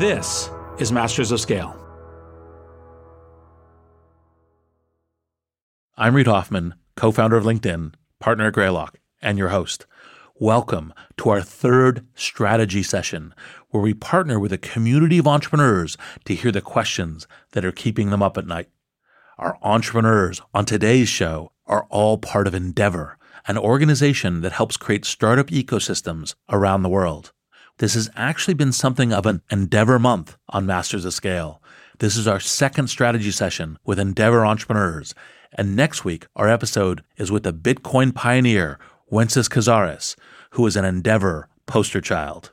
This is Masters of Scale. I'm Reid Hoffman, co founder of LinkedIn, partner at Greylock, and your host. Welcome to our third strategy session, where we partner with a community of entrepreneurs to hear the questions that are keeping them up at night. Our entrepreneurs on today's show are all part of Endeavor, an organization that helps create startup ecosystems around the world. This has actually been something of an Endeavor month on Masters of Scale. This is our second strategy session with Endeavor entrepreneurs. And next week, our episode is with the Bitcoin pioneer, Wences Casares, who is an Endeavor poster child.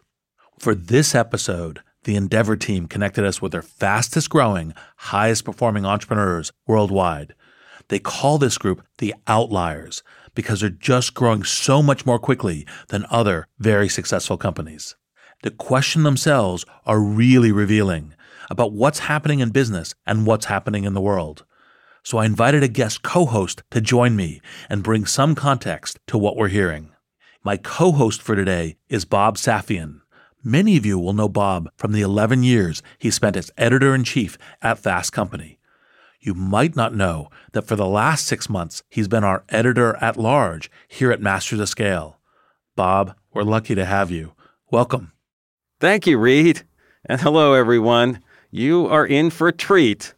For this episode, the Endeavor team connected us with their fastest growing, highest performing entrepreneurs worldwide. They call this group the Outliers because they're just growing so much more quickly than other very successful companies the question themselves are really revealing about what's happening in business and what's happening in the world. So I invited a guest co host to join me and bring some context to what we're hearing. My co host for today is Bob Safian. Many of you will know Bob from the 11 years he spent as editor in chief at Fast Company. You might not know that for the last six months, he's been our editor at large here at Masters of Scale. Bob, we're lucky to have you. Welcome. Thank you, Reid. And hello, everyone. You are in for a treat.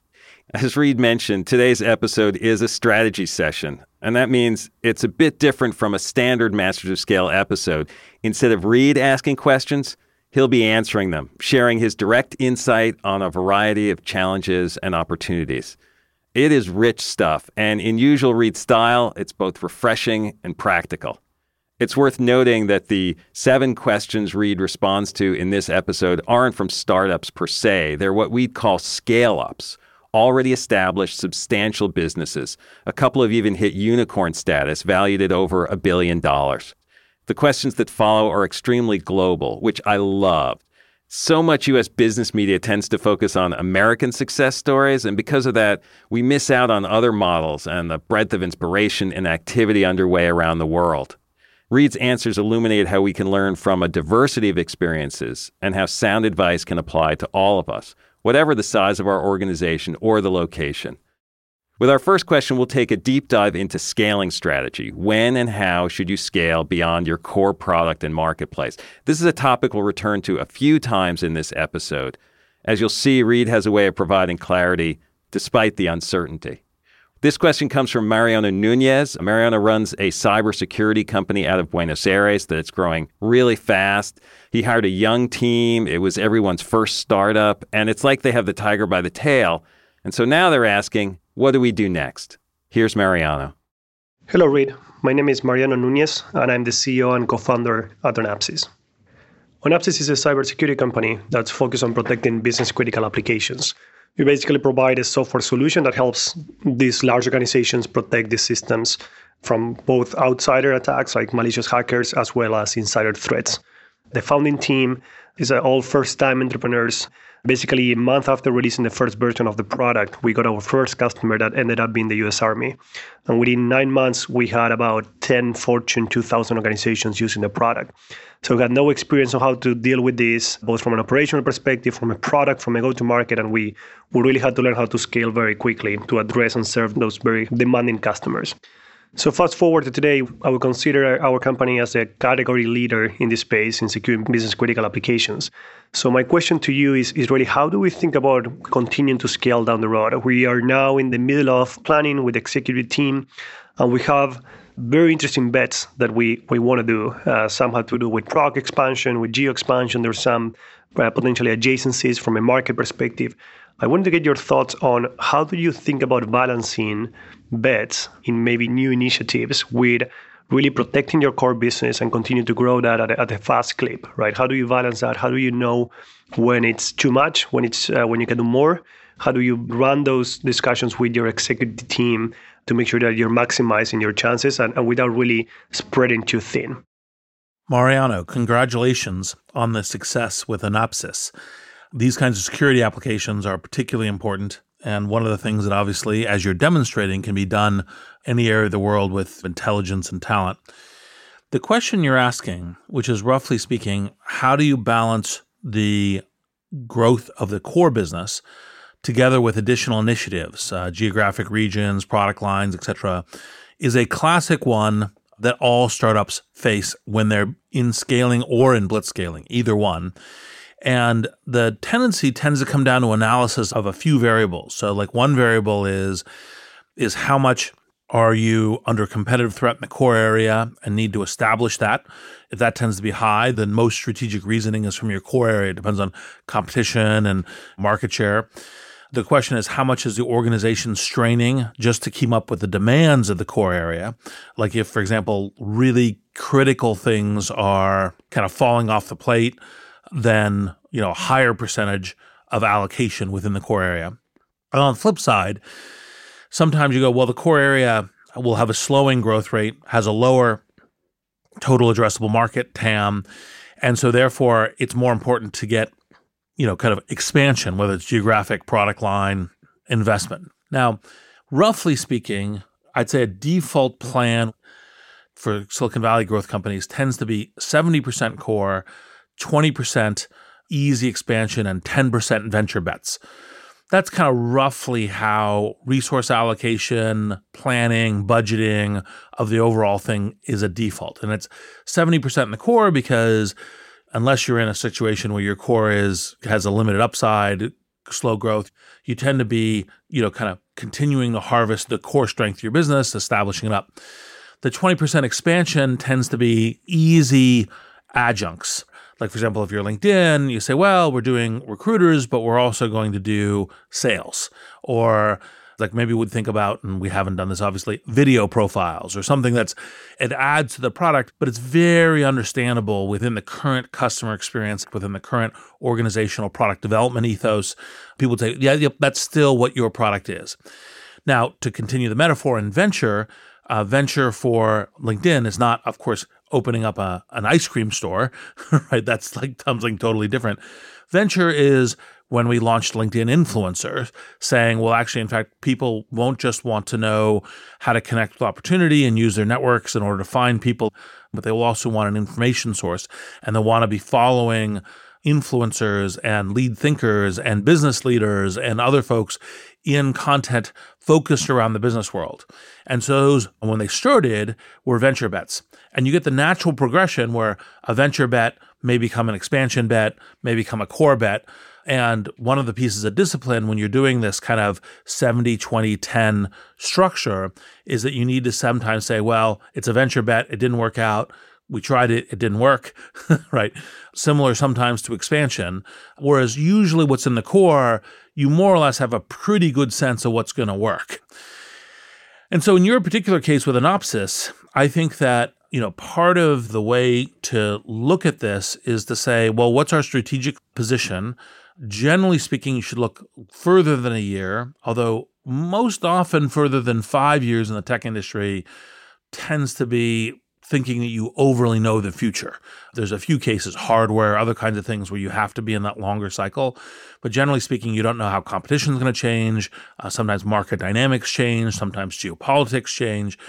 As Reid mentioned, today's episode is a strategy session. And that means it's a bit different from a standard Masters of Scale episode. Instead of Reid asking questions, he'll be answering them, sharing his direct insight on a variety of challenges and opportunities. It is rich stuff, and in usual Reid style, it's both refreshing and practical. It's worth noting that the seven questions Reid responds to in this episode aren't from startups per se. They're what we'd call scale ups, already established substantial businesses. A couple have even hit unicorn status, valued at over a billion dollars. The questions that follow are extremely global, which I love. So much US business media tends to focus on American success stories, and because of that, we miss out on other models and the breadth of inspiration and activity underway around the world. Reid's answers illuminate how we can learn from a diversity of experiences and how sound advice can apply to all of us, whatever the size of our organization or the location. With our first question, we'll take a deep dive into scaling strategy. When and how should you scale beyond your core product and marketplace? This is a topic we'll return to a few times in this episode. As you'll see, Reid has a way of providing clarity despite the uncertainty. This question comes from Mariano Nunez. Mariano runs a cybersecurity company out of Buenos Aires that's growing really fast. He hired a young team. It was everyone's first startup, and it's like they have the tiger by the tail. And so now they're asking, what do we do next? Here's Mariano. Hello, Reid. My name is Mariano Nunez, and I'm the CEO and co founder at Onapsis. Onapsis is a cybersecurity company that's focused on protecting business critical applications we basically provide a software solution that helps these large organizations protect these systems from both outsider attacks like malicious hackers as well as insider threats. The founding team is all first time entrepreneurs. Basically, a month after releasing the first version of the product, we got our first customer that ended up being the US Army. And within nine months, we had about 10 Fortune 2000 organizations using the product. So we had no experience on how to deal with this, both from an operational perspective, from a product, from a go-to-market, and we, we really had to learn how to scale very quickly to address and serve those very demanding customers. So fast forward to today, I would consider our company as a category leader in this space in securing business critical applications. So my question to you is, is really how do we think about continuing to scale down the road? We are now in the middle of planning with the executive team, and we have very interesting bets that we, we want to do. Uh, some have to do with product expansion, with geo expansion. There's some uh, potentially adjacencies from a market perspective. I wanted to get your thoughts on how do you think about balancing bets in maybe new initiatives with really protecting your core business and continue to grow that at a, at a fast clip, right? How do you balance that? How do you know when it's too much, when it's uh, when you can do more? How do you run those discussions with your executive team to make sure that you're maximizing your chances and, and without really spreading too thin? Mariano, congratulations on the success with Onapsis. These kinds of security applications are particularly important. And one of the things that obviously, as you're demonstrating, can be done any area of the world with intelligence and talent. The question you're asking, which is roughly speaking, how do you balance the growth of the core business together with additional initiatives, uh, geographic regions, product lines, etc., is a classic one that all startups face when they're in scaling or in blitzscaling, either one. And the tendency tends to come down to analysis of a few variables. So like one variable is is how much are you under competitive threat in the core area and need to establish that? If that tends to be high, then most strategic reasoning is from your core area. It depends on competition and market share. The question is how much is the organization straining just to keep up with the demands of the core area? Like if, for example, really critical things are kind of falling off the plate, then, you know, a higher percentage of allocation within the core area. And on the flip side, sometimes you go, well, the core area will have a slowing growth rate, has a lower total addressable market, TAM. And so therefore it's more important to get you know, kind of expansion, whether it's geographic, product line, investment. Now, roughly speaking, I'd say a default plan for Silicon Valley growth companies tends to be 70% core, 20% easy expansion, and 10% venture bets. That's kind of roughly how resource allocation, planning, budgeting of the overall thing is a default. And it's 70% in the core because unless you're in a situation where your core is has a limited upside, slow growth, you tend to be, you know, kind of continuing to harvest the core strength of your business, establishing it up. The 20% expansion tends to be easy adjuncts. Like, for example, if you're LinkedIn, you say, well, we're doing recruiters, but we're also going to do sales. Or like maybe we'd think about, and we haven't done this obviously, video profiles or something that's it adds to the product, but it's very understandable within the current customer experience, within the current organizational product development ethos. People say, yeah, yep, that's still what your product is. Now, to continue the metaphor in venture, uh, venture for LinkedIn is not, of course, opening up a, an ice cream store, right? That's like something totally different. Venture is when we launched LinkedIn Influencer, saying, well, actually, in fact, people won't just want to know how to connect with opportunity and use their networks in order to find people, but they will also want an information source and they'll want to be following influencers and lead thinkers and business leaders and other folks in content focused around the business world. And so those, when they started, were venture bets. And you get the natural progression where a venture bet may become an expansion bet, may become a core bet. And one of the pieces of discipline when you're doing this kind of 70, 20, 10 structure is that you need to sometimes say, well, it's a venture bet. It didn't work out. We tried it. It didn't work. right. Similar sometimes to expansion. Whereas usually what's in the core, you more or less have a pretty good sense of what's going to work. And so in your particular case with Onapsis, I think that you know, part of the way to look at this is to say, well, what's our strategic position? Generally speaking, you should look further than a year, although most often further than five years in the tech industry tends to be thinking that you overly know the future. There's a few cases, hardware, other kinds of things where you have to be in that longer cycle. But generally speaking, you don't know how competition is going to change. Uh, sometimes market dynamics change, sometimes geopolitics change.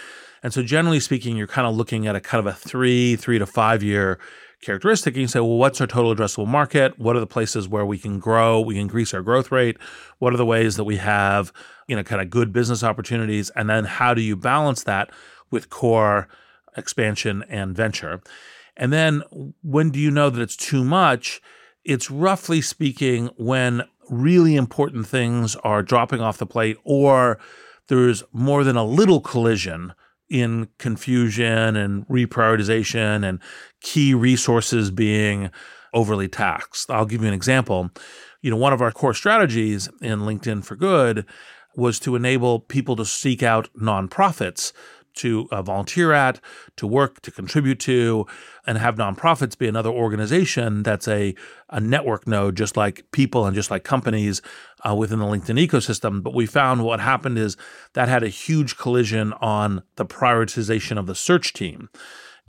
And so, generally speaking, you're kind of looking at a kind of a three, three to five year characteristic. And you say, well, what's our total addressable market? What are the places where we can grow? We increase our growth rate. What are the ways that we have, you know, kind of good business opportunities? And then how do you balance that with core expansion and venture? And then when do you know that it's too much? It's roughly speaking when really important things are dropping off the plate or there's more than a little collision in confusion and reprioritization and key resources being overly taxed. I'll give you an example. You know, one of our core strategies in LinkedIn for Good was to enable people to seek out nonprofits to uh, volunteer at, to work, to contribute to, and have nonprofits be another organization that's a, a network node, just like people and just like companies uh, within the LinkedIn ecosystem. But we found what happened is that had a huge collision on the prioritization of the search team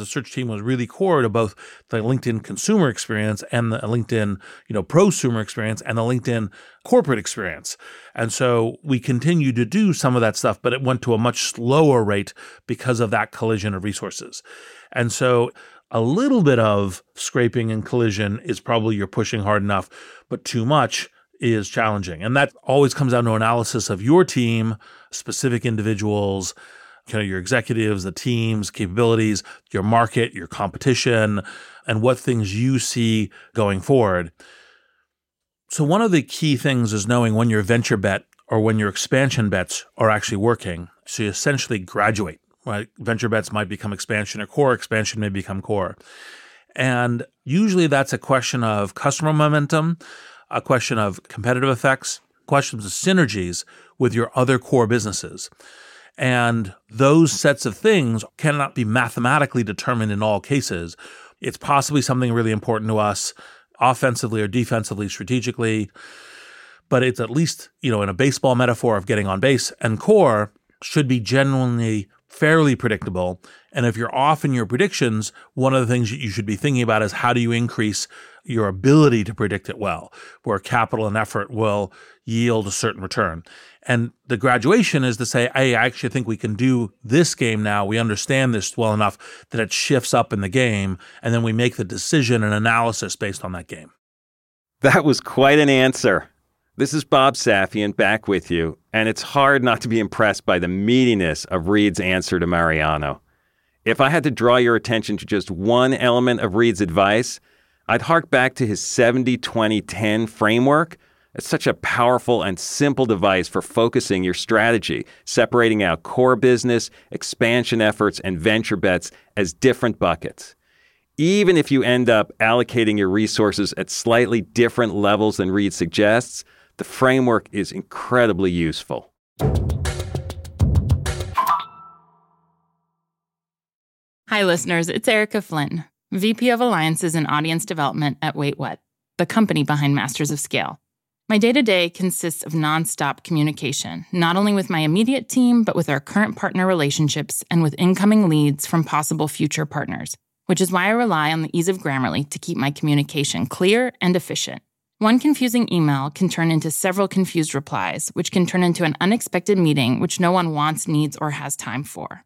the search team was really core to both the LinkedIn consumer experience and the LinkedIn, you know, prosumer experience and the LinkedIn corporate experience. And so we continued to do some of that stuff, but it went to a much slower rate because of that collision of resources. And so a little bit of scraping and collision is probably you're pushing hard enough, but too much is challenging. And that always comes down to analysis of your team, specific individuals, kind of your executives, the teams, capabilities, your market, your competition, and what things you see going forward. So, one of the key things is knowing when your venture bet or when your expansion bets are actually working. So, you essentially graduate, right? Venture bets might become expansion or core, expansion may become core. And usually that's a question of customer momentum, a question of competitive effects, questions of synergies with your other core businesses. And those sets of things cannot be mathematically determined in all cases. It's possibly something really important to us offensively or defensively, strategically, but it's at least, you know, in a baseball metaphor of getting on base and core should be genuinely fairly predictable. And if you're off in your predictions, one of the things that you should be thinking about is how do you increase your ability to predict it well, where capital and effort will yield a certain return. And the graduation is to say, hey, I actually think we can do this game now. We understand this well enough that it shifts up in the game. And then we make the decision and analysis based on that game. That was quite an answer. This is Bob Safian back with you, and it's hard not to be impressed by the meatiness of Reid's answer to Mariano. If I had to draw your attention to just one element of Reid's advice, I'd hark back to his 70 20 10 framework it's such a powerful and simple device for focusing your strategy, separating out core business, expansion efforts, and venture bets as different buckets. Even if you end up allocating your resources at slightly different levels than Reid suggests, the framework is incredibly useful. Hi, listeners. It's Erica Flynn, VP of Alliances and Audience Development at Wait What, the company behind Masters of Scale. My day to day consists of nonstop communication, not only with my immediate team, but with our current partner relationships and with incoming leads from possible future partners, which is why I rely on the ease of Grammarly to keep my communication clear and efficient. One confusing email can turn into several confused replies, which can turn into an unexpected meeting which no one wants, needs, or has time for.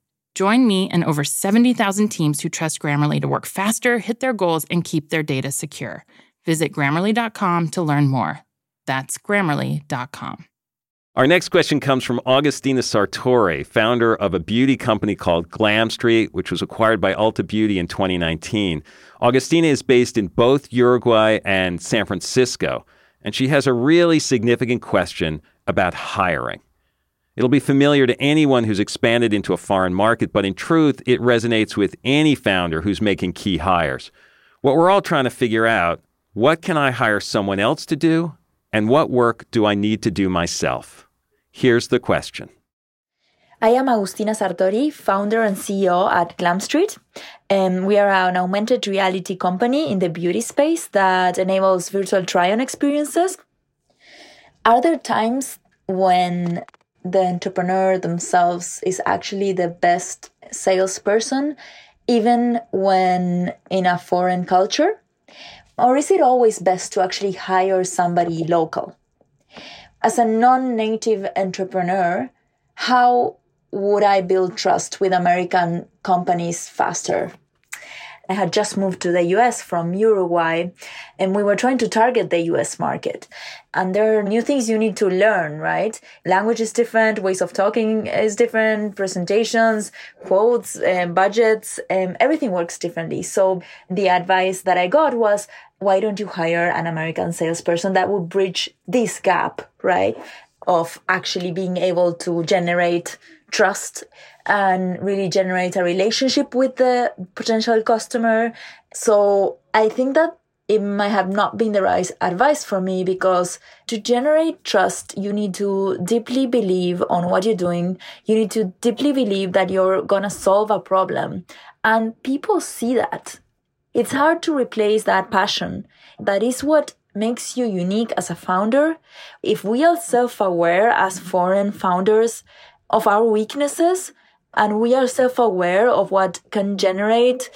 Join me and over 70,000 teams who trust Grammarly to work faster, hit their goals, and keep their data secure. Visit grammarly.com to learn more. That's grammarly.com. Our next question comes from Agustina Sartori, founder of a beauty company called Glam Street, which was acquired by Ulta Beauty in 2019. Agustina is based in both Uruguay and San Francisco, and she has a really significant question about hiring. It'll be familiar to anyone who's expanded into a foreign market, but in truth, it resonates with any founder who's making key hires. What we're all trying to figure out what can I hire someone else to do, and what work do I need to do myself? Here's the question. I am Agustina Sartori, founder and CEO at Glam Street. And we are an augmented reality company in the beauty space that enables virtual try on experiences. Are there times when the entrepreneur themselves is actually the best salesperson, even when in a foreign culture? Or is it always best to actually hire somebody local? As a non native entrepreneur, how would I build trust with American companies faster? I had just moved to the US from Uruguay and we were trying to target the US market. And there are new things you need to learn, right? Language is different, ways of talking is different, presentations, quotes, um, budgets, um, everything works differently. So the advice that I got was, why don't you hire an American salesperson that would bridge this gap, right? Of actually being able to generate trust and really generate a relationship with the potential customer. So I think that it might have not been the right advice for me because to generate trust, you need to deeply believe on what you're doing. You need to deeply believe that you're going to solve a problem. And people see that. It's hard to replace that passion. That is what makes you unique as a founder. If we are self aware as foreign founders of our weaknesses and we are self aware of what can generate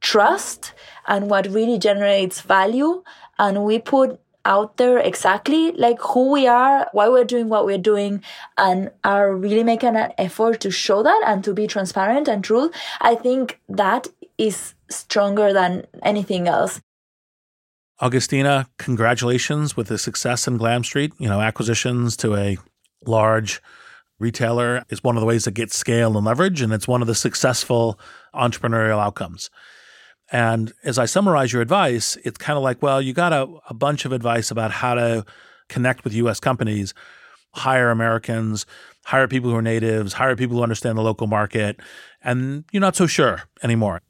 trust and what really generates value, and we put out there exactly like who we are, why we're doing what we're doing, and are really making an effort to show that and to be transparent and true, I think that is stronger than anything else. Agustina, congratulations with the success in Glam Street. You know, acquisitions to a large retailer is one of the ways that gets scale and leverage, and it's one of the successful entrepreneurial outcomes. And as I summarize your advice, it's kind of like, well, you got a, a bunch of advice about how to connect with US companies, hire Americans, hire people who are natives, hire people who understand the local market, and you're not so sure anymore.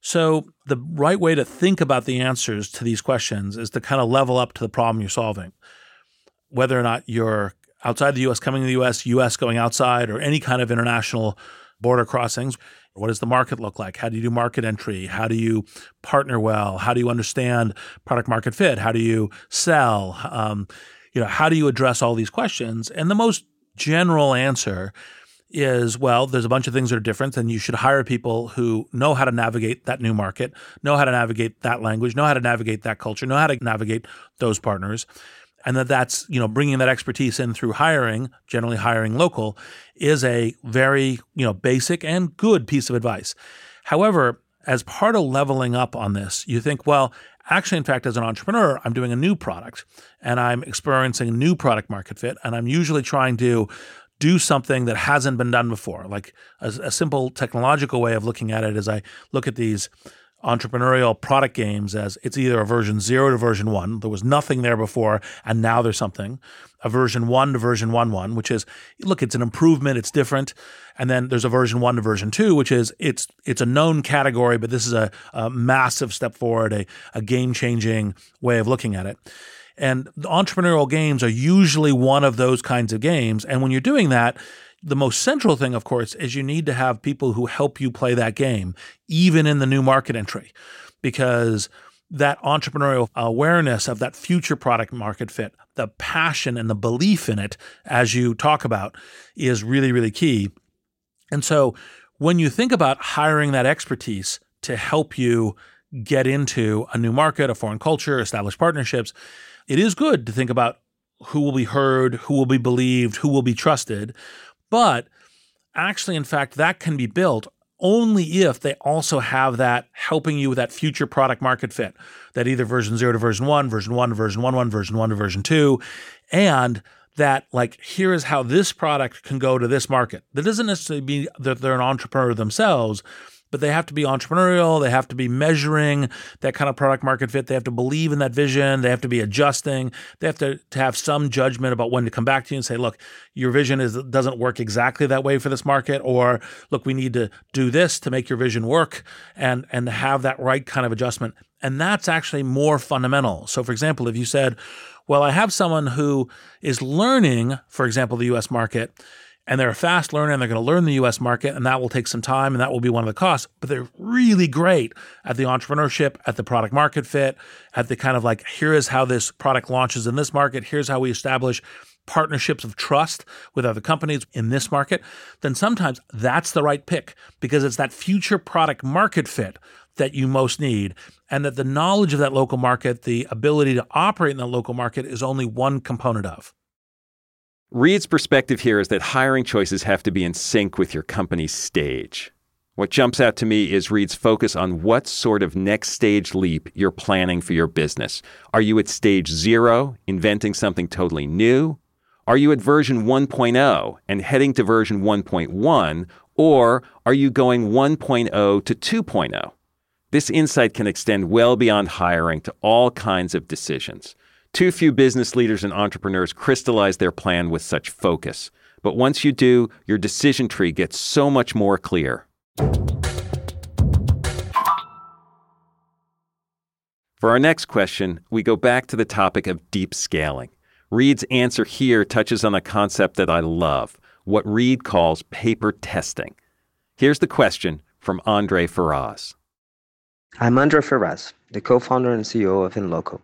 So, the right way to think about the answers to these questions is to kind of level up to the problem you're solving. Whether or not you're outside the US coming to the US, US going outside, or any kind of international border crossings, what does the market look like? How do you do market entry? How do you partner well? How do you understand product market fit? How do you sell? Um, you know, how do you address all these questions? And the most general answer is well, there's a bunch of things that are different, and you should hire people who know how to navigate that new market, know how to navigate that language, know how to navigate that culture, know how to navigate those partners. And that that's, you know, bringing that expertise in through hiring, generally hiring local, is a very, you know, basic and good piece of advice. However, as part of leveling up on this, you think, well, actually, in fact, as an entrepreneur, I'm doing a new product and I'm experiencing a new product market fit, and I'm usually trying to do something that hasn't been done before. Like a, a, simple technological way of looking at it is I look at these entrepreneurial product games as it's either a version zero to version one. There was nothing there before, and now there's something. A version one to version one one, which is look, it's an improvement, it's different. And then there's a version one to version two, which is it's it's a known category, but this is a, a massive step forward, a, a game changing way of looking at it. And entrepreneurial games are usually one of those kinds of games. And when you're doing that, the most central thing, of course, is you need to have people who help you play that game, even in the new market entry, because that entrepreneurial awareness of that future product market fit, the passion and the belief in it, as you talk about, is really, really key. And so when you think about hiring that expertise to help you get into a new market, a foreign culture, establish partnerships, it is good to think about who will be heard, who will be believed, who will be trusted. But actually, in fact, that can be built only if they also have that helping you with that future product market fit, that either version zero to version one, version one to version one, one, version one to version two, and that like here is how this product can go to this market. That doesn't necessarily mean that they're an entrepreneur themselves, but they have to be entrepreneurial. They have to be measuring that kind of product market fit. They have to believe in that vision. They have to be adjusting. They have to, to have some judgment about when to come back to you and say, look, your vision is doesn't work exactly that way for this market, or look, we need to do this to make your vision work and and have that right kind of adjustment. And that's actually more fundamental. So for example, if you said, well, I have someone who is learning, for example, the US market and they're a fast learner and they're going to learn the US market and that will take some time and that will be one of the costs but they're really great at the entrepreneurship at the product market fit at the kind of like here is how this product launches in this market here's how we establish partnerships of trust with other companies in this market then sometimes that's the right pick because it's that future product market fit that you most need and that the knowledge of that local market the ability to operate in that local market is only one component of Reid's perspective here is that hiring choices have to be in sync with your company's stage. What jumps out to me is Reid's focus on what sort of next stage leap you're planning for your business. Are you at stage zero, inventing something totally new? Are you at version 1.0 and heading to version 1.1? Or are you going 1.0 to 2.0? This insight can extend well beyond hiring to all kinds of decisions. Too few business leaders and entrepreneurs crystallize their plan with such focus. But once you do, your decision tree gets so much more clear. For our next question, we go back to the topic of deep scaling. Reid's answer here touches on a concept that I love what Reed calls paper testing. Here's the question from Andre Ferraz. I'm Andre Ferraz, the co founder and CEO of InLoco,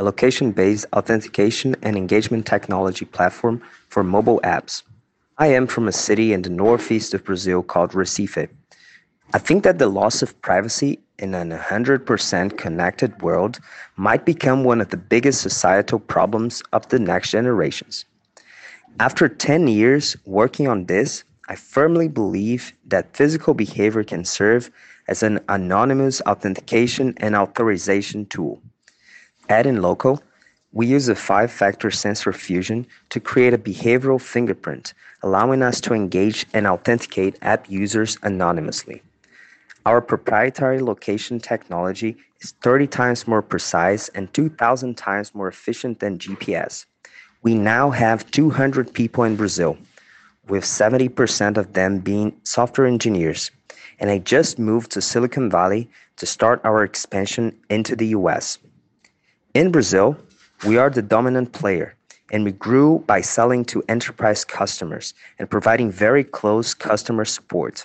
a location based authentication and engagement technology platform for mobile apps. I am from a city in the northeast of Brazil called Recife. I think that the loss of privacy in an 100% connected world might become one of the biggest societal problems of the next generations. After 10 years working on this, I firmly believe that physical behavior can serve as an anonymous authentication and authorization tool. At InLoco, we use a five factor sensor fusion to create a behavioral fingerprint, allowing us to engage and authenticate app users anonymously. Our proprietary location technology is 30 times more precise and 2,000 times more efficient than GPS. We now have 200 people in Brazil, with 70% of them being software engineers and I just moved to Silicon Valley to start our expansion into the US. In Brazil, we are the dominant player, and we grew by selling to enterprise customers and providing very close customer support.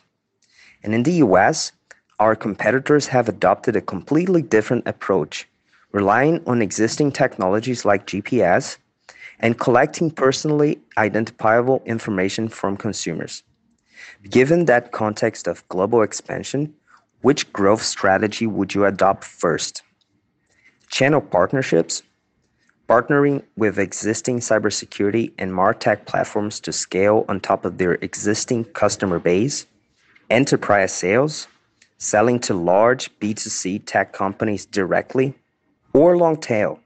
And in the US, our competitors have adopted a completely different approach, relying on existing technologies like GPS and collecting personally identifiable information from consumers. Given that context of global expansion, which growth strategy would you adopt first? Channel partnerships, partnering with existing cybersecurity and MarTech platforms to scale on top of their existing customer base, enterprise sales, selling to large B2C tech companies directly, or long tail,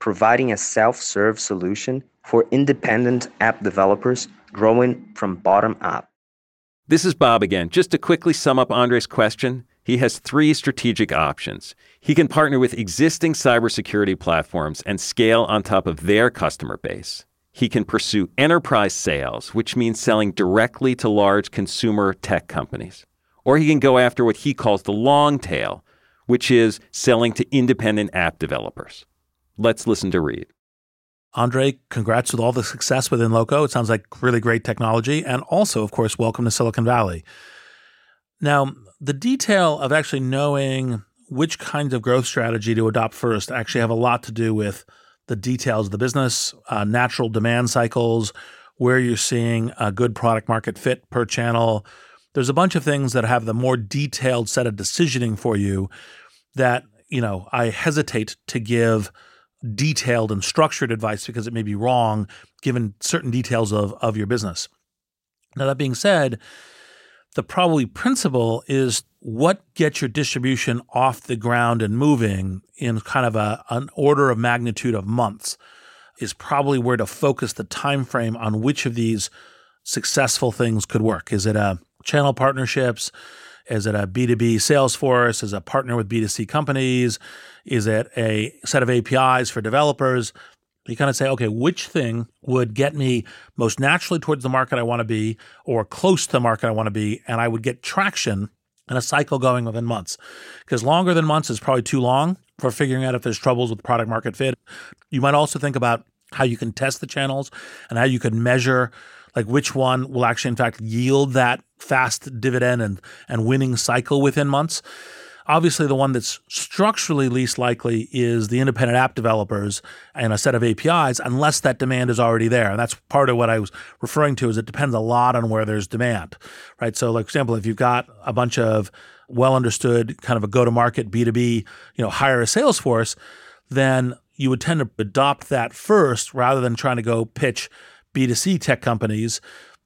providing a self serve solution for independent app developers growing from bottom up. This is Bob again. Just to quickly sum up Andre's question, he has three strategic options. He can partner with existing cybersecurity platforms and scale on top of their customer base. He can pursue enterprise sales, which means selling directly to large consumer tech companies. Or he can go after what he calls the long tail, which is selling to independent app developers. Let's listen to Reid. Andre, congrats with all the success with InLoco. It sounds like really great technology. And also, of course, welcome to Silicon Valley. Now, the detail of actually knowing which kinds of growth strategy to adopt first actually have a lot to do with the details of the business, uh, natural demand cycles, where you're seeing a good product market fit per channel. There's a bunch of things that have the more detailed set of decisioning for you that, you know, I hesitate to give – detailed and structured advice because it may be wrong given certain details of, of your business. Now, that being said, the probably principle is what gets your distribution off the ground and moving in kind of a, an order of magnitude of months is probably where to focus the time frame on which of these successful things could work. Is it a channel partnerships? Is it a B2B sales force? Is it a partner with B2C companies? Is it a set of APIs for developers? You kind of say, okay, which thing would get me most naturally towards the market I want to be or close to the market I want to be? And I would get traction and a cycle going within months. Because longer than months is probably too long for figuring out if there's troubles with product market fit. You might also think about how you can test the channels and how you can measure like which one will actually in fact yield that fast dividend and and winning cycle within months. Obviously, the one that's structurally least likely is the independent app developers and a set of APIs, unless that demand is already there. And that's part of what I was referring to. Is it depends a lot on where there's demand, right? So, like for example, if you've got a bunch of well understood kind of a go to market B two B, you know, hire a sales force, then you would tend to adopt that first rather than trying to go pitch B2C tech companies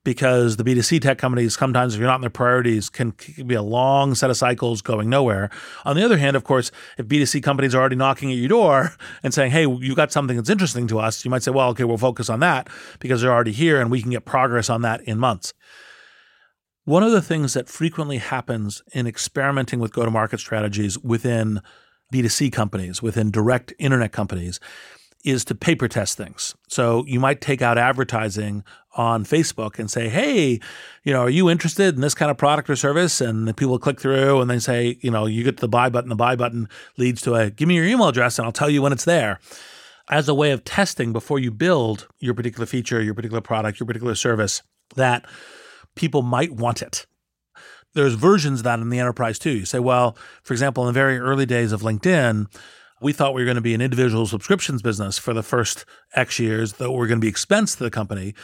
because the B2C tech companies, sometimes if you're not in their priorities, can, be a long set of cycles going nowhere. On the other hand, of course, if B2C companies are already knocking at your door and saying, hey, you've got something that's interesting to us, you might say, well, okay, we'll focus on that because they're already here and we can get progress on that in months. One of the things that frequently happens in experimenting with go to market strategies within B2C companies, within direct internet companies, is to paper test things. So you might take out advertising on Facebook and say, hey, you know, are you interested in this kind of product or service? And the people click through and they say, you know, you get to the buy button. The buy button leads to a give me your email address and I'll tell you when it's there. As a way of testing before you build your particular feature, your particular product, your particular service, that people might want it. There's versions of that in the enterprise too. You say, well, for example, in the very early days of LinkedIn, we thought we were going to be an individual subscriptions business for the first X years, that we're going to be expense to the company.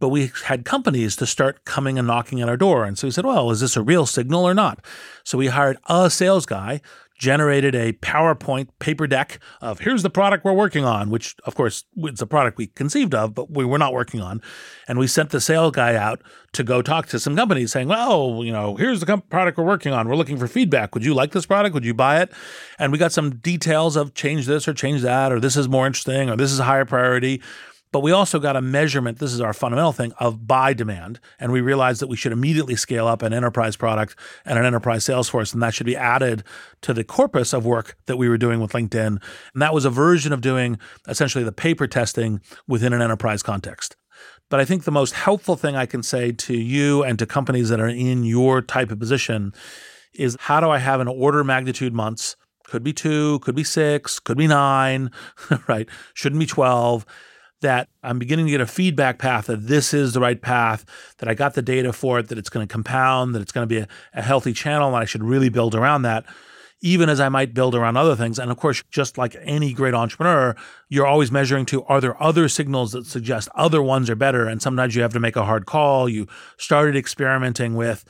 But we had companies to start coming and knocking at our door. And so we said, well, is this a real signal or not? So we hired a sales guy generated a PowerPoint paper deck of here's the product we're working on, which of course it's a product we conceived of, but we were not working on. And we sent the sales guy out to go talk to some companies saying, well, you know, here's the product we're working on. We're looking for feedback. Would you like this product? Would you buy it? And we got some details of change this or change that, or this is more interesting, or this is a higher priority. But we also got a measurement, this is our fundamental thing, of buy demand. And we realized that we should immediately scale up an enterprise product and an enterprise sales force. And that should be added to the corpus of work that we were doing with LinkedIn. And that was a version of doing essentially the paper testing within an enterprise context. But I think the most helpful thing I can say to you and to companies that are in your type of position is how do I have an order magnitude months? Could be two, could be six, could be nine, right? Shouldn't be 12 that I'm beginning to get a feedback path that this is the right path, that I got the data for it, that it's going to compound, that it's going to be a, a, healthy channel, and I should really build around that, even as I might build around other things. And of course, just like any great entrepreneur, you're always measuring to are there other signals that suggest other ones are better? And sometimes you have to make a hard call. You started experimenting with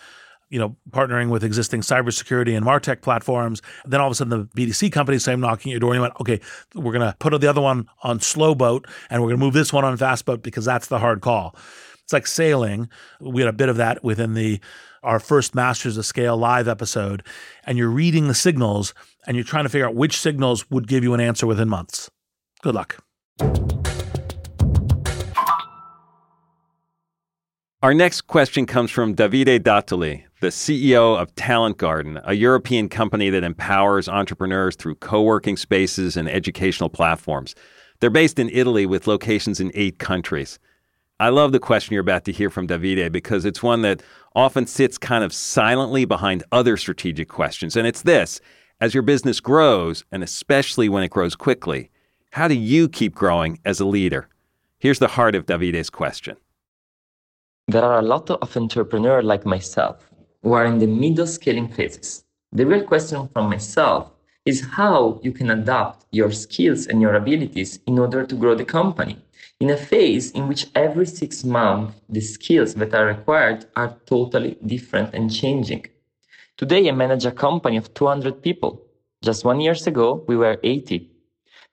you know, partnering with existing cybersecurity and MarTech platforms. Then all of a sudden, the B2C companies I'm knocking at your door. And you went, okay, we're going to put the other one on slow boat and we're going to move this one on fast boat because that's the hard call. It's like sailing. We had a bit of that within the our first Masters of Scale live episode. And you're reading the signals and you're trying to figure out which signals would give you an answer within months. Good luck. Our next question comes from Davide Dattoli, the CEO of Talent Garden, a European company that empowers entrepreneurs through co working spaces and educational platforms. They're based in Italy with locations in eight countries. I love the question you're about to hear from Davide because it's one that often sits kind of silently behind other strategic questions. And it's this as your business grows, and especially when it grows quickly, how do you keep growing as a leader? Here's the heart of Davide's question. There are a lot of entrepreneurs like myself who are in the middle scaling phases. The real question from myself is how you can adapt your skills and your abilities in order to grow the company in a phase in which every six months the skills that are required are totally different and changing. Today I manage a company of 200 people. Just one years ago we were 80.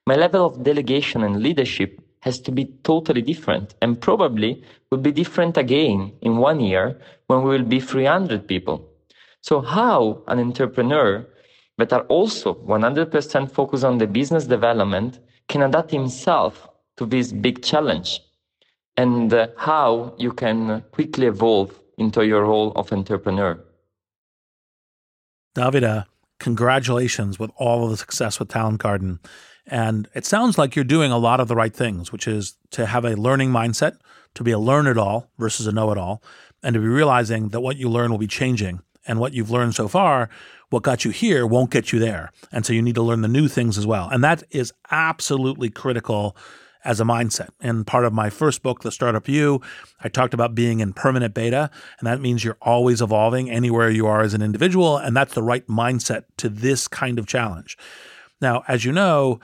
My level of delegation and leadership has to be totally different and probably will be different again in one year when we will be 300 people. So how an entrepreneur that are also 100% focused on the business development can adapt himself to this big challenge and uh, how you can quickly evolve into your role of entrepreneur. Davide, congratulations with all of the success with Talent Garden. And it sounds like you're doing a lot of the right things, which is to have a learning mindset, to be a learn it all versus a know it all, and to be realizing that what you learn will be changing. And what you've learned so far, what got you here won't get you there. And so you need to learn the new things as well. And that is absolutely critical as a mindset. And part of my first book, The Startup You, I talked about being in permanent beta. And that means you're always evolving anywhere you are as an individual. And that's the right mindset to this kind of challenge. Now, as you know,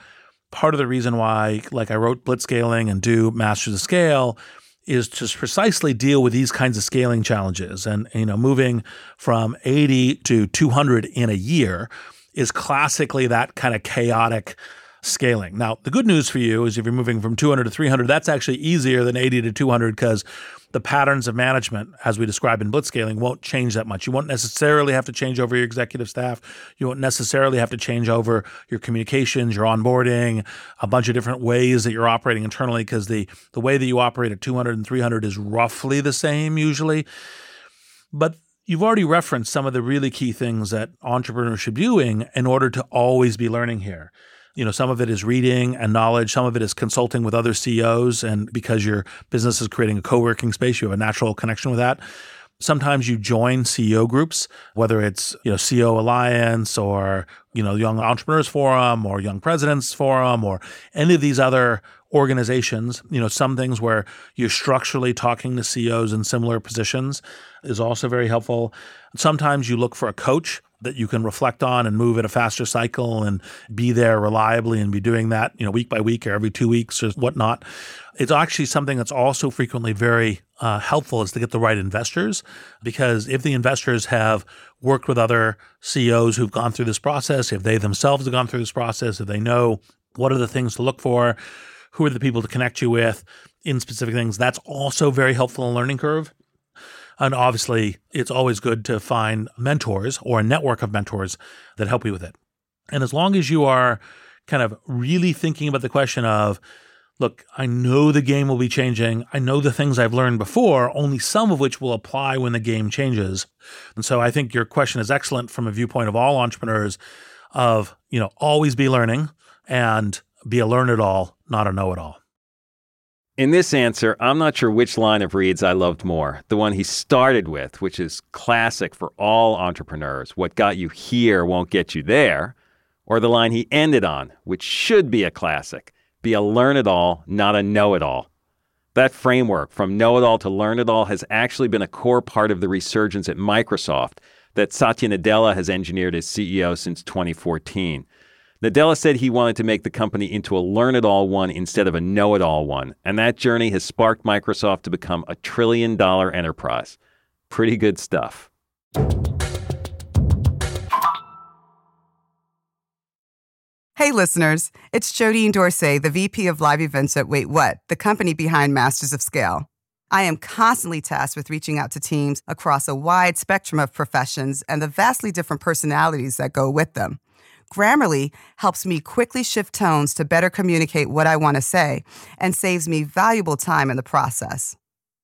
part of the reason why, like I wrote Blitzscaling and do Masters of Scale, is to precisely deal with these kinds of scaling challenges. And you know, moving from 80 to 200 in a year is classically that kind of chaotic scaling. Now, the good news for you is if you're moving from 200 to 300, that's actually easier than 80 to 200 because the patterns of management, as we describe in blitzscaling, won't change that much. You won't necessarily have to change over your executive staff. You won't necessarily have to change over your communications, your onboarding, a bunch of different ways that you're operating internally because the, the way that you operate at 200 and 300 is roughly the same usually. But you've already referenced some of the really key things that entrepreneurs should be doing in order to always be learning here you know, some of it is reading and knowledge. Some of it is consulting with other CEOs. And because your business is creating a co-working space, you have a natural connection with that. Sometimes you join CEO groups, whether it's, you know, CEO Alliance or, you know, Young Entrepreneurs Forum or Young Presidents Forum or any of these other organizations, you know, some things where you're structurally talking to CEOs in similar positions is also very helpful. Sometimes you look for a coach that you can reflect on and move at a faster cycle and be there reliably and be doing that, you know, week by week or every two weeks or whatnot. It's actually something that's also frequently very uh, helpful is to get the right investors because if the investors have worked with other CEOs who've gone through this process, if they themselves have gone through this process, if they know what are the things to look for, who are the people to connect you with in specific things, that's also very helpful in learning curve. And obviously, it's always good to find mentors or a network of mentors that help you with it. And as long as you are kind of really thinking about the question of, look, I know the game will be changing. I know the things I've learned before, only some of which will apply when the game changes. And so I think your question is excellent from a viewpoint of all entrepreneurs of, you know, always be learning and be a learn it all, not a know it all. In this answer, I'm not sure which line of Reid's I loved more. The one he started with, which is classic for all entrepreneurs what got you here won't get you there, or the line he ended on, which should be a classic be a learn it all, not a know it all. That framework, from know it all to learn it all, has actually been a core part of the resurgence at Microsoft that Satya Nadella has engineered as CEO since 2014. Nadella said he wanted to make the company into a learn it all one instead of a know it all one, and that journey has sparked Microsoft to become a trillion dollar enterprise. Pretty good stuff. Hey, listeners, it's Jodine Dorsey, the VP of Live Events at Wait What, the company behind Masters of Scale. I am constantly tasked with reaching out to teams across a wide spectrum of professions and the vastly different personalities that go with them. Grammarly helps me quickly shift tones to better communicate what I want to say and saves me valuable time in the process.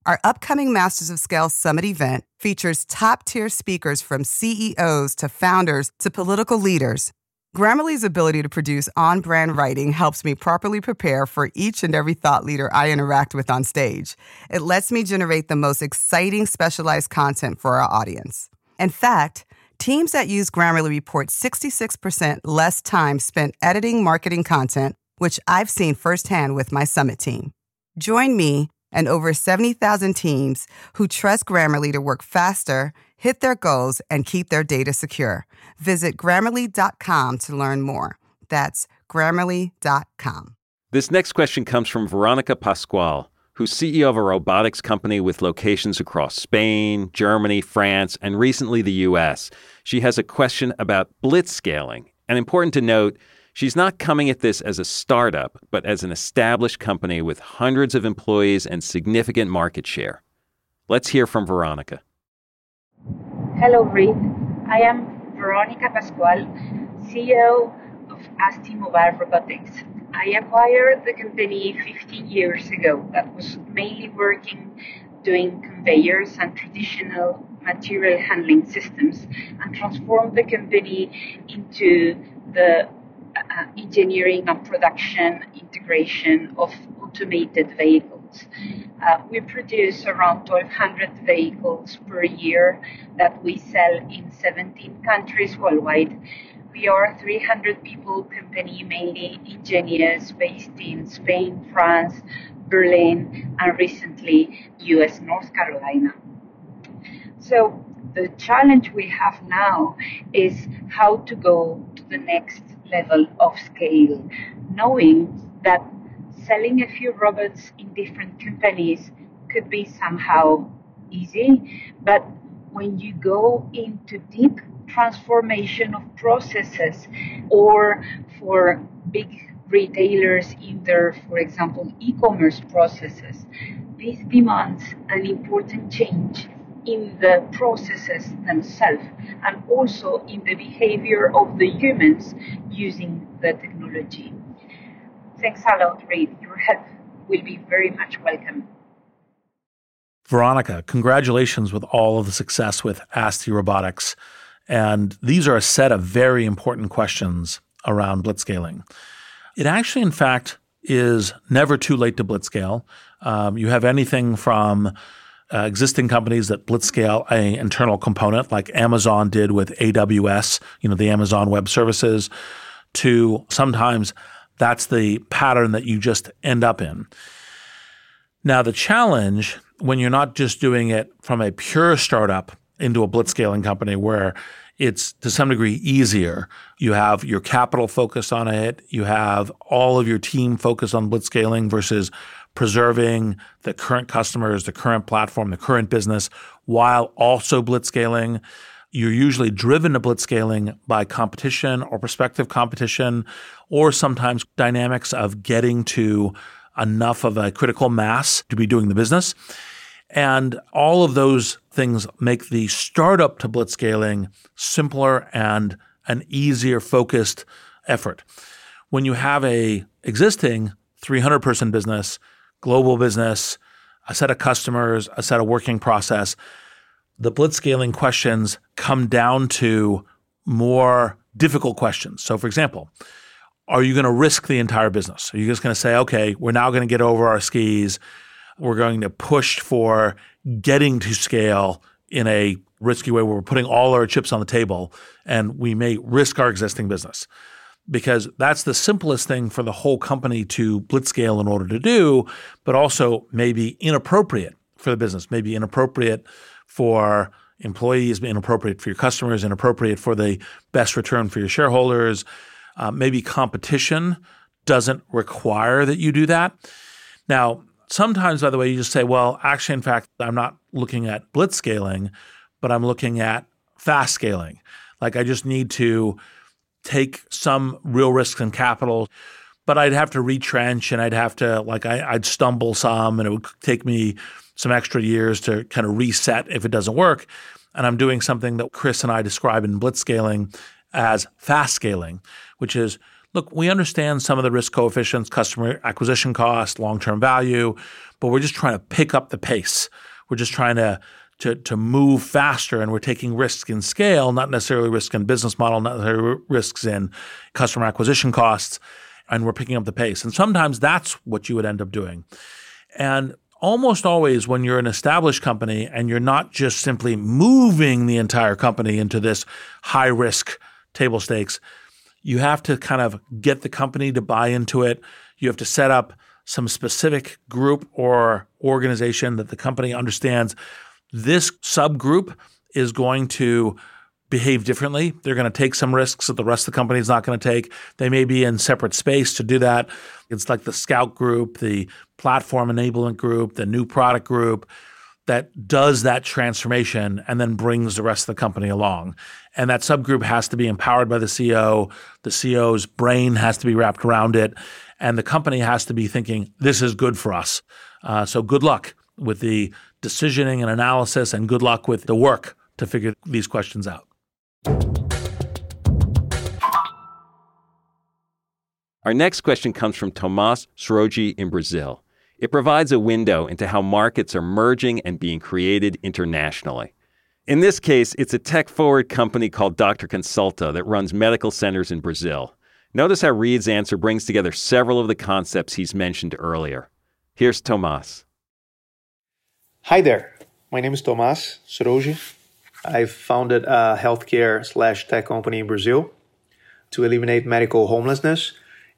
Our upcoming Masters of Scale Summit event features top tier speakers from CEOs to founders to political leaders. Grammarly's ability to produce on brand writing helps me properly prepare for each and every thought leader I interact with on stage. It lets me generate the most exciting specialized content for our audience. In fact, Teams that use Grammarly report 66% less time spent editing marketing content, which I've seen firsthand with my Summit team. Join me and over 70,000 teams who trust Grammarly to work faster, hit their goals, and keep their data secure. Visit grammarly.com to learn more. That's grammarly.com. This next question comes from Veronica Pascual who's CEO of a robotics company with locations across Spain, Germany, France, and recently the US. She has a question about blitzscaling. And important to note, she's not coming at this as a startup, but as an established company with hundreds of employees and significant market share. Let's hear from Veronica. Hello, Reid. I am Veronica Pascual, CEO of Asti Mobile Robotics. I acquired the company 15 years ago that was mainly working doing conveyors and traditional material handling systems and transformed the company into the uh, engineering and production integration of automated vehicles. Uh, we produce around 1,200 vehicles per year that we sell in 17 countries worldwide we are a 300 people company, mainly engineers based in Spain, France, Berlin, and recently US North Carolina. So the challenge we have now is how to go to the next level of scale, knowing that selling a few robots in different companies could be somehow easy, but when you go into deep transformation of processes or for big retailers in their, for example, e commerce processes. This demands an important change in the processes themselves and also in the behavior of the humans using the technology. Thanks a lot, Reid. Your help will be very much welcome. Veronica, congratulations with all of the success with ASTI Robotics. And these are a set of very important questions around blitzscaling. It actually, in fact, is never too late to blitzscale. Um, you have anything from uh, existing companies that blitzscale an internal component like Amazon did with AWS, you know, the Amazon Web Services, to sometimes that's the pattern that you just end up in. Now, the challenge when you're not just doing it from a pure startup into a blitzscaling company where it's to some degree easier. You have your capital focused on it. You have all of your team focused on blitzscaling versus preserving the current customers, the current platform, the current business, while also blitzscaling. You're usually driven to blitzscaling by competition or prospective competition, or sometimes dynamics of getting to enough of a critical mass to be doing the business. And all of those things make the startup to blitzscaling simpler and an easier focused effort. When you have a existing 300 person business, global business, a set of customers, a set of working process, the blitzscaling questions come down to more difficult questions. So for example, are you going to risk the entire business? Are you just going to say, okay, we're now going to get over our skis we're going to push for getting to scale in a risky way where we're putting all our chips on the table and we may risk our existing business because that's the simplest thing for the whole company to blitzscale in order to do, but also maybe inappropriate for the business, maybe inappropriate for employees, inappropriate for your customers, inappropriate for the best return for your shareholders. Uh, maybe competition doesn't require that you do that. Now, sometimes, by the way, you just say, well, actually, in fact, I'm not looking at blitz scaling, but I'm looking at fast scaling. Like I just need to take some real risks in capital, but I'd have to retrench and I'd have to, like, I, would stumble some and it would take me some extra years to kind of reset if it doesn't work. And I'm doing something that Chris and I describe in blitz scaling as fast scaling, which is look, we understand some of the risk coefficients, customer acquisition cost, long term value, but we're just trying to pick up the pace. We're just trying to to, to move faster and we're taking risks in scale, not necessarily risk in business model, not necessarily risks in customer acquisition costs, and we're picking up the pace. And sometimes that's what you would end up doing. And almost always when you're an established company and you're not just simply moving the entire company into this high risk table stakes, you have to kind of get the company to buy into it. You have to set up some specific group or organization that the company understands this subgroup is going to behave differently. They're going to take some risks that the rest of the company is not going to take. They may be in separate space to do that. It's like the scout group, the platform enablement group, the new product group that does that transformation and then brings the rest of the company along. And that subgroup has to be empowered by the CEO. The CEO's brain has to be wrapped around it. And the company has to be thinking, this is good for us. Uh, so good luck with the decisioning and analysis, and good luck with the work to figure these questions out. Our next question comes from Tomas Srougi in Brazil. It provides a window into how markets are merging and being created internationally. In this case, it's a tech forward company called Dr. Consulta that runs medical centers in Brazil. Notice how Reid's answer brings together several of the concepts he's mentioned earlier. Here's Tomas. Hi there. My name is Tomas Srougi. I've founded a healthcare slash tech company in Brazil to eliminate medical homelessness.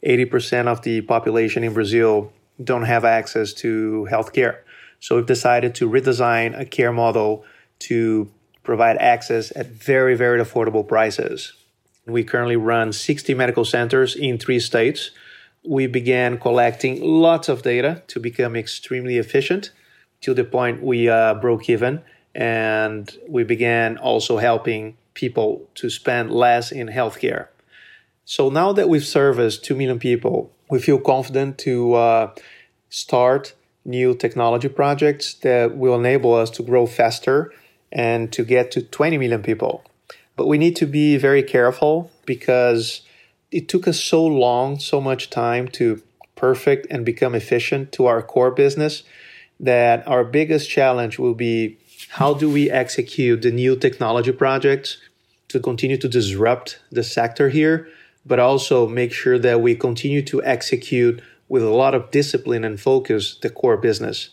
80% of the population in Brazil don't have access to healthcare. So we've decided to redesign a care model to provide access at very, very affordable prices. We currently run 60 medical centers in three states. We began collecting lots of data to become extremely efficient to the point we uh, broke even. And we began also helping people to spend less in healthcare. So now that we've serviced 2 million people we feel confident to uh, start new technology projects that will enable us to grow faster and to get to 20 million people. But we need to be very careful because it took us so long, so much time to perfect and become efficient to our core business that our biggest challenge will be how do we execute the new technology projects to continue to disrupt the sector here, but also make sure that we continue to execute with a lot of discipline and focus the core business.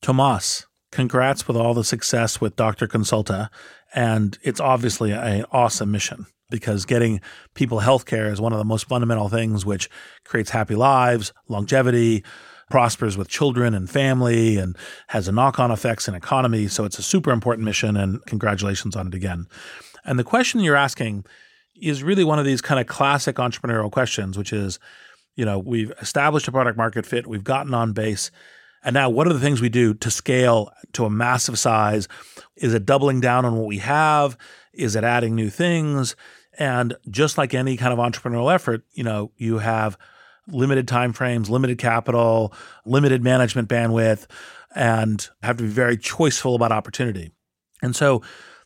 Tomas, congrats with all the success with Dr. Consulta. And it's obviously an awesome mission because getting people healthcare is one of the most fundamental things which creates happy lives, longevity, prospers with children and family, and has a knock on effects in economy. So it's a super important mission, and congratulations on it again. And the question you're asking is really one of these kind of classic entrepreneurial questions, which is, you know, we've established a product market fit, we've gotten on base. And now, what are the things we do to scale to a massive size? Is it doubling down on what we have? Is it adding new things? And just like any kind of entrepreneurial effort, you know, you have limited time frames, limited capital, limited management bandwidth, and have to be very choiceful about opportunity. And so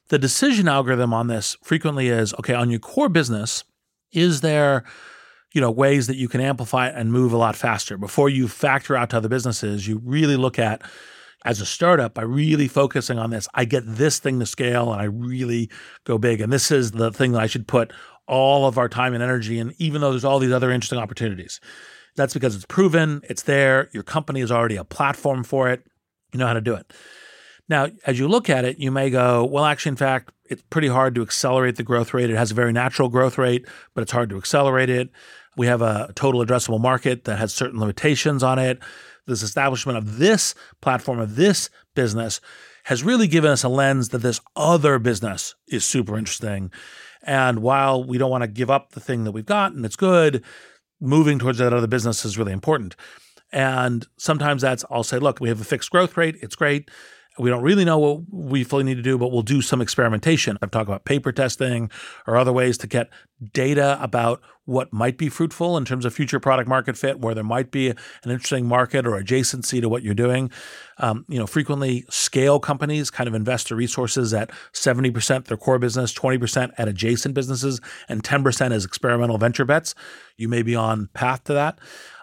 the decision algorithm on this frequently is okay, on your core business, is there you know ways that you can amplify it and move a lot faster. Before you factor out to other businesses you really look at as a startup by really focusing on this i get this thing to scale and i really go big and this is the thing that i should put all of our time and energy in even though there's all these other interesting opportunities. That's because it's proven it's there your company is already a platform for it you know how to do it. Now as you look at it you may go well actually in fact it's pretty hard to accelerate the growth rate. It has a very natural growth rate but it's hard to accelerate it we have a total addressable market that has certain limitations on it this establishment of this platform, of this business, has really given us a lens that this other business is super interesting. And while we don't want to give up the thing that we've got and it's good, moving towards that other business is really important. And sometimes that's, I'll say, look, we have a fixed growth rate, it's great. We don't really know what we fully need to do, but we'll do some experimentation. I've talked about paper testing or other ways to get data about what might be fruitful in terms of future product market fit, where there might be an interesting market or adjacency to what you're doing. Um, you know, frequently scale companies kind of invest their resources at 70% their core business, 20% at adjacent businesses, and 10% as experimental venture bets. You may be on path to that.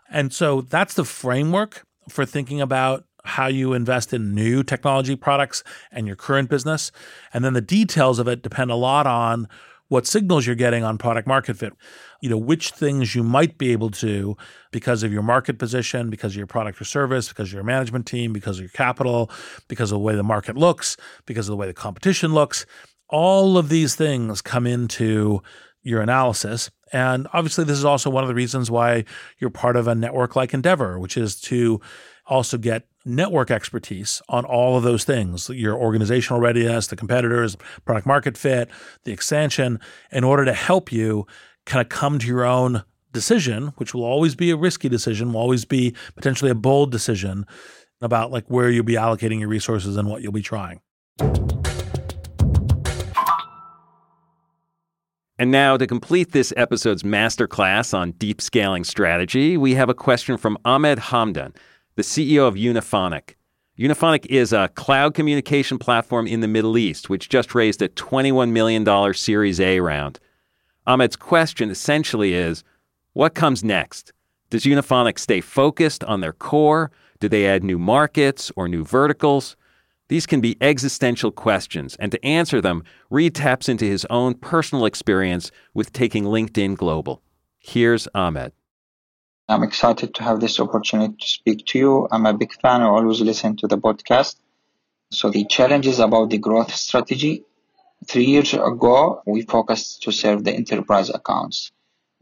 And so that's the framework for thinking about how you invest in new technology products and your current business. And then the details of it depend a lot on what signals you're getting on product market fit. You know, which things you might be able to because of your market position, because of your product or service, because of your management team, because of your capital, because of the way the market looks, because of the way the competition looks. All of these things come into your analysis. And obviously, this is also one of the reasons why you're part of a network like Endeavor, which is to also get network expertise on all of those things your organizational readiness, the competitors, product market fit, the expansion in order to help you kind of come to your own decision, which will always be a risky decision, will always be potentially a bold decision about like where you'll be allocating your resources and what you'll be trying. And now, to complete this episode's masterclass on deep scaling strategy, we have a question from Ahmed Hamdan, the CEO of Unifonic. Unifonic is a cloud communication platform in the Middle East, which just raised a $21 million Series A round. Ahmed's question essentially is what comes next? Does Unifonic stay focused on their core? Do they add new markets or new verticals? These can be existential questions, and to answer them, Reid taps into his own personal experience with taking LinkedIn global. Here's Ahmed. I'm excited to have this opportunity to speak to you. I'm a big fan. I always listen to the podcast. So the challenge is about the growth strategy. Three years ago, we focused to serve the enterprise accounts.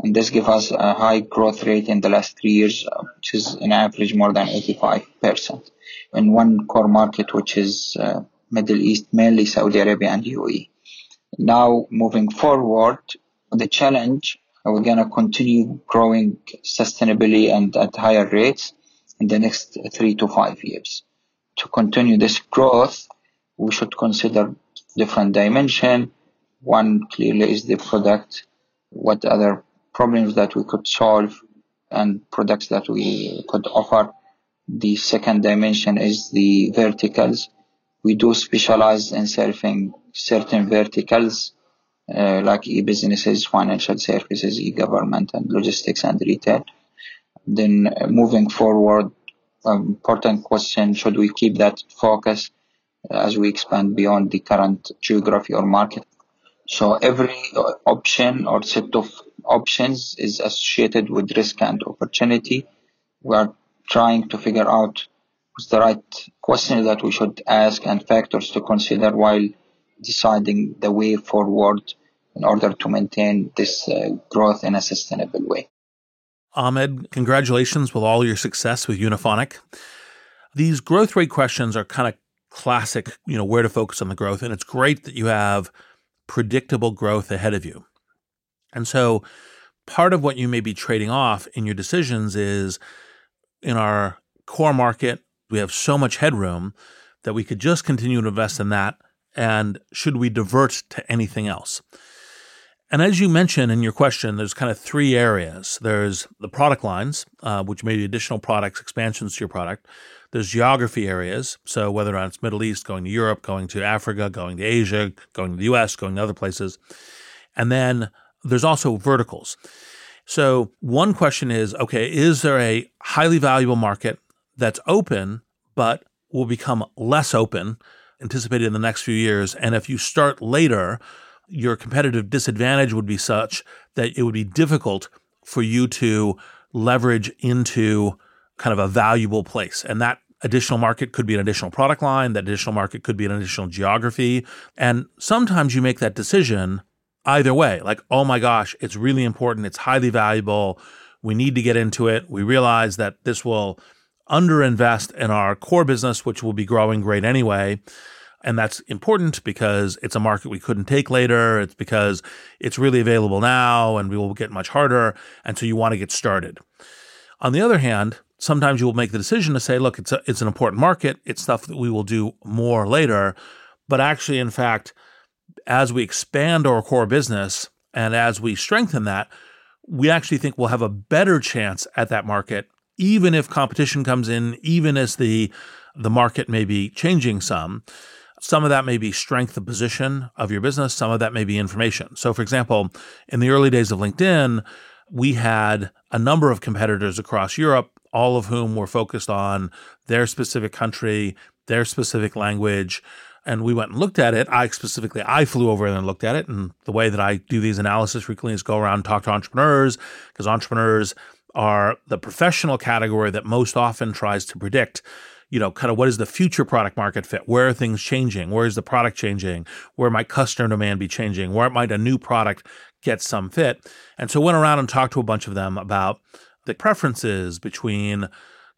And this gave us a high growth rate in the last three years, which is an average more than 85% in one core market, which is uh, Middle East, mainly Saudi Arabia and UAE. Now, moving forward, the challenge we're going to continue growing sustainably and at higher rates in the next three to five years. To continue this growth, we should consider different dimension. One clearly is the product, what other problems that we could solve and products that we could offer. The second dimension is the verticals. We do specialize in serving certain verticals uh, like e-businesses, financial services, e-government, and logistics and retail. Then uh, moving forward, um, important question, should we keep that focus as we expand beyond the current geography or market? So every option or set of options is associated with risk and opportunity. We are trying to figure out what's the right question that we should ask and factors to consider while deciding the way forward in order to maintain this uh, growth in a sustainable way. Ahmed, congratulations with all your success with Unifonic. These growth rate questions are kind of classic, you know, where to focus on the growth. And it's great that you have predictable growth ahead of you. And so part of what you may be trading off in your decisions is in our core market, we have so much headroom that we could just continue to invest in that. And should we divert to anything else? And as you mentioned in your question, there's kind of three areas. There's the product lines, uh, which may be additional products, expansions to your product. There's geography areas. So whether or not it's Middle East, going to Europe, going to Africa, going to Asia, going to the US, going to other places. And then there's also verticals. So one question is okay, is there a highly valuable market that's open, but will become less open, anticipated in the next few years? And if you start later, your competitive disadvantage would be such that it would be difficult for you to leverage into kind of a valuable place. And that additional market could be an additional product line, that additional market could be an additional geography. And sometimes you make that decision either way like, oh my gosh, it's really important, it's highly valuable, we need to get into it. We realize that this will underinvest in our core business, which will be growing great anyway. And that's important because it's a market we couldn't take later. It's because it's really available now and we will get much harder. And so you want to get started. On the other hand, sometimes you will make the decision to say, look, it's, a, it's an important market. It's stuff that we will do more later. But actually, in fact, as we expand our core business and as we strengthen that, we actually think we'll have a better chance at that market, even if competition comes in, even as the the market may be changing some. Some of that may be strength of position of your business. Some of that may be information. So, for example, in the early days of LinkedIn, we had a number of competitors across Europe, all of whom were focused on their specific country, their specific language. And we went and looked at it. I specifically, I flew over and looked at it. And the way that I do these analysis frequently is go around and talk to entrepreneurs because entrepreneurs are the professional category that most often tries to predict you know, kind of what is the future product market fit? Where are things changing? Where is the product changing? Where might customer demand be changing? Where might a new product get some fit? And so went around and talked to a bunch of them about the preferences between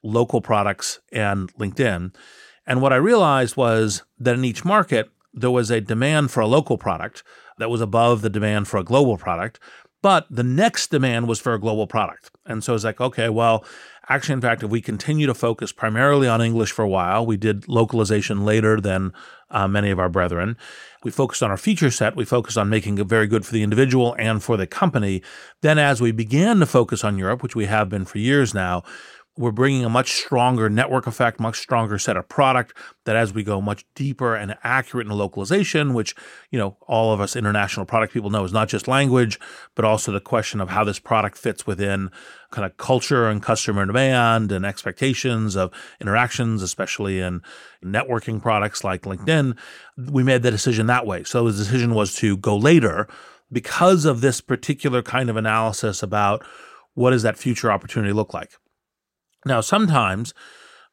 local products and LinkedIn. And what I realized was that in each market, there was a demand for a local product that was above the demand for a global product. But the next demand was for a global product. And so it's like, okay, well, Actually, in fact, if we continue to focus primarily on English for a while, we did localization later than uh, many of our brethren. We focused on our feature set. We focused on making it very good for the individual and for the company. Then, as we began to focus on Europe, which we have been for years now, we're bringing a much stronger network effect, much stronger set of product that as we go much deeper and accurate in localization, which, you know, all of us international product people know is not just language, but also the question of how this product fits within kind of culture and customer demand and expectations of interactions, especially in networking products like LinkedIn. We made the decision that way. So the decision was to go later because of this particular kind of analysis about what does that future opportunity look like. Now, sometimes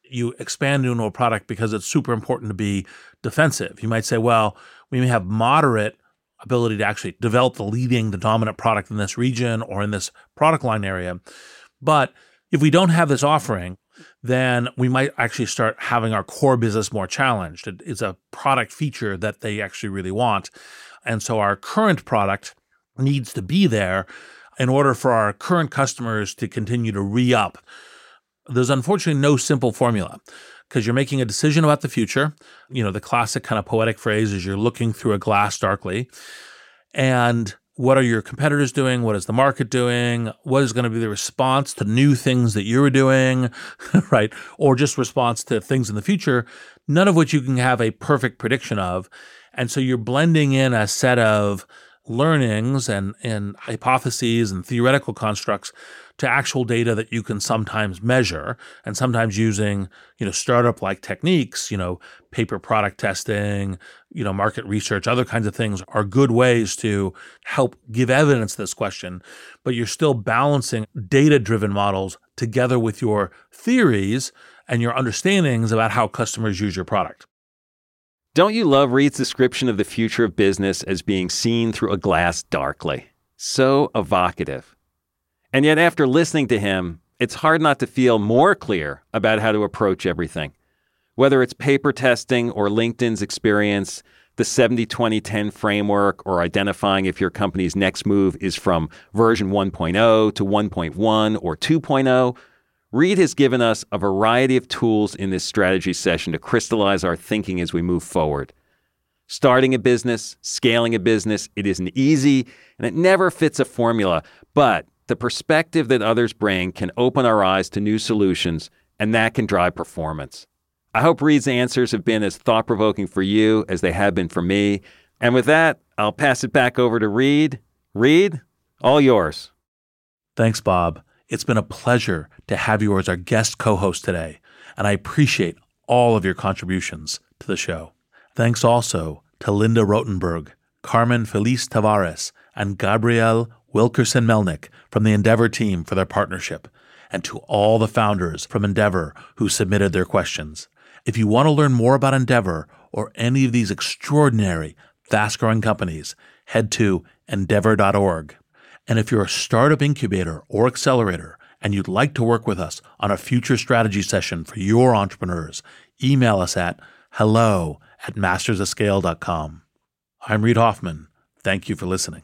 you expand into a product because it's super important to be defensive. You might say, well, we may have moderate ability to actually develop the leading, the dominant product in this region or in this product line area. But if we don't have this offering, then we might actually start having our core business more challenged. It's a product feature that they actually really want. And so our current product needs to be there in order for our current customers to continue to re up there's unfortunately no simple formula because you're making a decision about the future. You know, the classic kind of poetic phrase is you're looking through a glass darkly. And what are your competitors doing? What is the market doing? What is going to be the response to new things that you're doing, right? Or just response to things in the future, none of which you can have a perfect prediction of. And so you're blending in a set of learnings and, and hypotheses and theoretical constructs to actual data that you can sometimes measure and sometimes using, you know, startup like techniques, you know, paper product testing, you know, market research, other kinds of things are good ways to help give evidence to this question. But you're still balancing data driven models together with your theories and your understandings about how customers use your product. Don't you love Reid's description of the future of business as being seen through a glass darkly? So evocative. And yet, after listening to him, it's hard not to feel more clear about how to approach everything. Whether it's paper testing or LinkedIn's experience, the 70 20 10 framework, or identifying if your company's next move is from version 1.0 to 1.1 or 2.0, Reid has given us a variety of tools in this strategy session to crystallize our thinking as we move forward. Starting a business, scaling a business, it isn't easy and it never fits a formula, but the perspective that others bring can open our eyes to new solutions, and that can drive performance. I hope Reid's answers have been as thought provoking for you as they have been for me. And with that, I'll pass it back over to Reid. Reid, all yours. Thanks, Bob. It's been a pleasure to have you as our guest co host today, and I appreciate all of your contributions to the show. Thanks also to Linda Rottenberg, Carmen Feliz Tavares, and Gabrielle Wilkerson Melnick from the Endeavor team for their partnership, and to all the founders from Endeavor who submitted their questions. If you want to learn more about Endeavor or any of these extraordinary, fast growing companies, head to endeavor.org. And if you're a startup incubator or accelerator and you'd like to work with us on a future strategy session for your entrepreneurs, email us at hello at mastersofscale.com. I'm Reid Hoffman. Thank you for listening.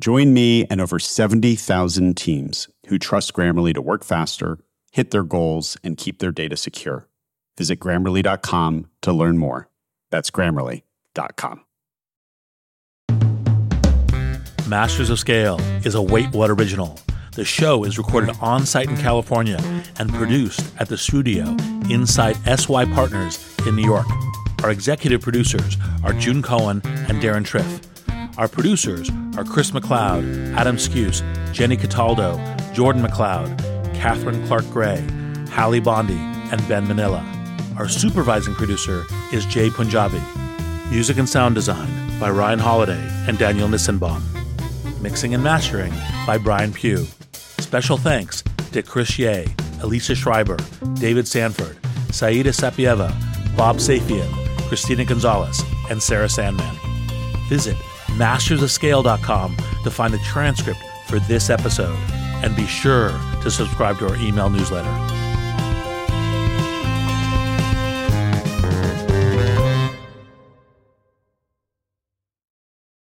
Join me and over 70,000 teams who trust Grammarly to work faster, hit their goals, and keep their data secure. Visit grammarly.com to learn more. That's grammarly.com. Masters of Scale is a Wait What original. The show is recorded on site in California and produced at the studio inside SY Partners in New York. Our executive producers are June Cohen and Deron Triff. Our producers are Chris McLeod, Adam Skuse, Jenny Cataldo, Jordan McLeod, Catherine Clark Gray, Hallie Bondi, and Ben Manila. Our supervising producer is Jai Punjabi. Music and sound design by Ryan Holladay and Daniel Nissenbaum. Mixing and mastering by Brian Pugh. Special thanks to Chris Yeh, Elisa Schreiber, David Sanford, Saida Sapieva, Bob Safian, Christina Gonzalez, and Sarah Sandman. Visit mastersofscale.com to find a transcript for this episode and be sure to subscribe to our email newsletter.